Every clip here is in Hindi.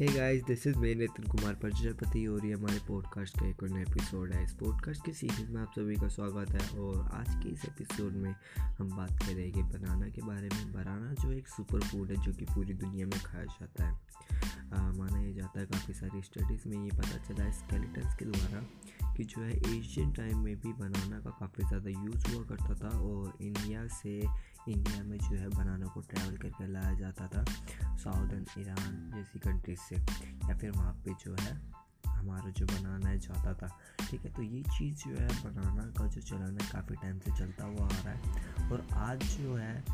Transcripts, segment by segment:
Hey guys this is me Nitin Kumar Prajapati और ये हमारे पॉडकास्ट का एक और नया एपिसोड है। इस पॉडकास्ट की सीरीज़ में आप सभी का स्वागत है और आज के इस एपिसोड में हम बात करेंगे बनाना के बारे में। बनाना जो एक सुपर फ़ूड है जो कि पूरी दुनिया में खाया जाता है। आ, माना यह जाता है काफ़ी सारी स्टडीज़ में ये पता चला है स्केलेटन्स के द्वारा कि जो है एशियन टाइम में भी बनाना का काफ़ी ज़्यादा यूज़ हुआ करता था और इंडिया से इंडिया में जो है बनाना को ट्रैवल करके लाया जाता था साउदर्न ईरान जैसी कंट्रीज़ से, या फिर वहाँ पे जो है हमारा जो बनाना है जाता था। ठीक है तो ये चीज़ जो है बनाना का जो चलन है काफ़ी टाइम से चलता हुआ आ रहा है और आज जो है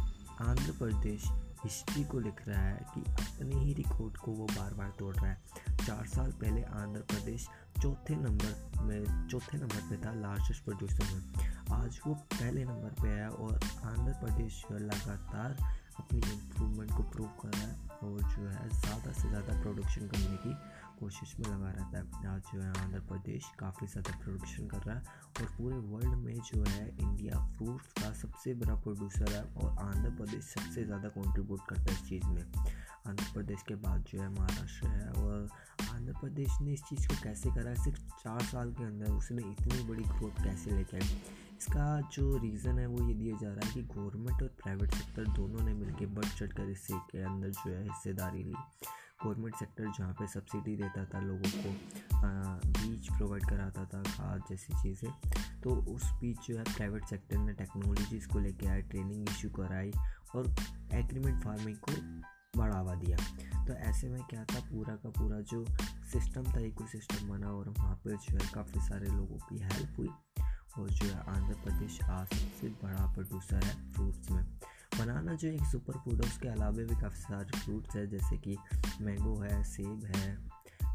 आंध्र प्रदेश हिस्ट्री को लिख रहा है कि अपने ही रिकॉर्ड को वो बार बार तोड़ रहा है। चार साल पहले आंध्र प्रदेश चौथे नंबर में, चौथे नंबर पे था लार्जेस्ट प्रोड्यूसर में। आज वो पहले नंबर पे है और आंध्र प्रदेश लगातार अपनी इम्प्रूवमेंट को प्रूव कर रहा है और जो है ज़्यादा से ज़्यादा प्रोडक्शन करने की कोशिश में लगा रहता है। आज जो है आंध्र प्रदेश काफ़ी ज़्यादा प्रोडक्शन कर रहा है और पूरे वर्ल्ड में जो है इंडिया फ्रूट्स का सबसे बड़ा प्रोड्यूसर है और आंध्र प्रदेश सबसे ज़्यादा कंट्रीब्यूट करता है इस चीज़ में। आंध्र प्रदेश के बाद जो है महाराष्ट्र है और आंध्र प्रदेश ने इस चीज़ को कैसे करा है? सिर्फ़ चार साल के अंदर उसने इतनी बड़ी ग्रोथ कैसे लेके आई? इसका जो रीज़न है वो ये दिया जा रहा है कि गवर्नमेंट और प्राइवेट सेक्टर दोनों ने मिलकर बढ़ चढ़ कर इससे के अंदर जो है हिस्सेदारी ली। गवर्नमेंट सेक्टर जहाँ पे सब्सिडी देता था लोगों को बीज प्रोवाइड कराता था, खाद जैसी चीज़ें तो उस बीच जो है प्राइवेट सेक्टर ने टेक्नोलॉजीज़ को लेके आए ट्रेनिंग इशू कराई और एग्रीमेंट फ़ार्मिंग को बढ़ावा दिया। तो ऐसे में क्या था, पूरा का पूरा जो सिस्टम था इको सिस्टम बना और वहाँ पर जो है काफ़ी सारे लोगों की हेल्प हुई। और जो है आंध्र प्रदेश आज सबसे बड़ा प्रोड्यूसर है फ्रूट्स में। बनाना जो एक सुपर फ़ूड है, उसके अलावा भी काफ़ी सारे फ्रूट्स है, जैसे कि मैंगो है, सेब है,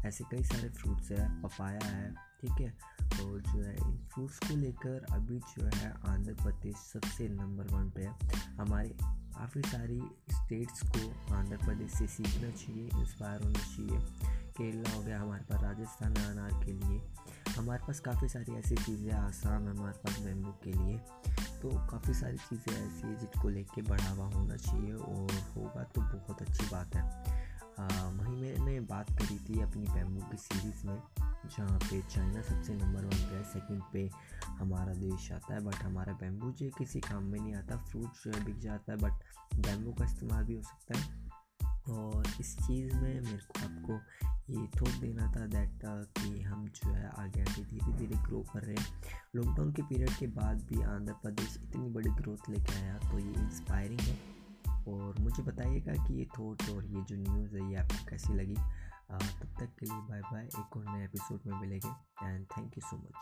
ऐसे कई सारे फ्रूट्स है पपाया है, ठीक है? और जो है इन फ्रूट्स को लेकर अभी जो है आंध्र प्रदेश सबसे नंबर वन पे है। हमारे काफ़ी सारी स्टेट्स को आंध्र प्रदेश से सीखना चाहिए इंस्पायर होना चाहिए। केरला हो गया हमारे पास, राजस्थान अनार के लिए। हमारे पास काफ़ी सारी ऐसी चीज़ें आसान है हमारे पास बैम्बू के लिए। तो काफ़ी सारी चीज़ें ऐसी है जिसको लेके बढ़ावा होना चाहिए और होगा तो बहुत अच्छी बात है। वहीं मैंने बात करी थी अपनी बैम्बू की सीरीज़ में, जहाँ पे चाइना सबसे नंबर वन पे है, सेकंड पे हमारा देश आता है, बट हमारा बैम्बू जो किसी काम में नहीं आता फ्रूट जो है बिक जाता है, बट बैम्बू का इस्तेमाल भी हो सकता है। और इस चीज़ में मेरे को ये थोक देना था दैट uh, कि हम जो है आगे आगे धीरे धीरे ग्रो कर रहे हैं। लॉकडाउन के पीरियड के बाद भी आंध्र प्रदेश इतनी बड़ी ग्रोथ लेके आया तो ये इंस्पायरिंग है। और मुझे बताइएगा कि ये थॉट और ये जो न्यूज़ है, ये आपको कैसी लगी? Uh, तब तक के लिए बाय बाय एक और नए एपिसोड में मिलेंगे। And thank you so much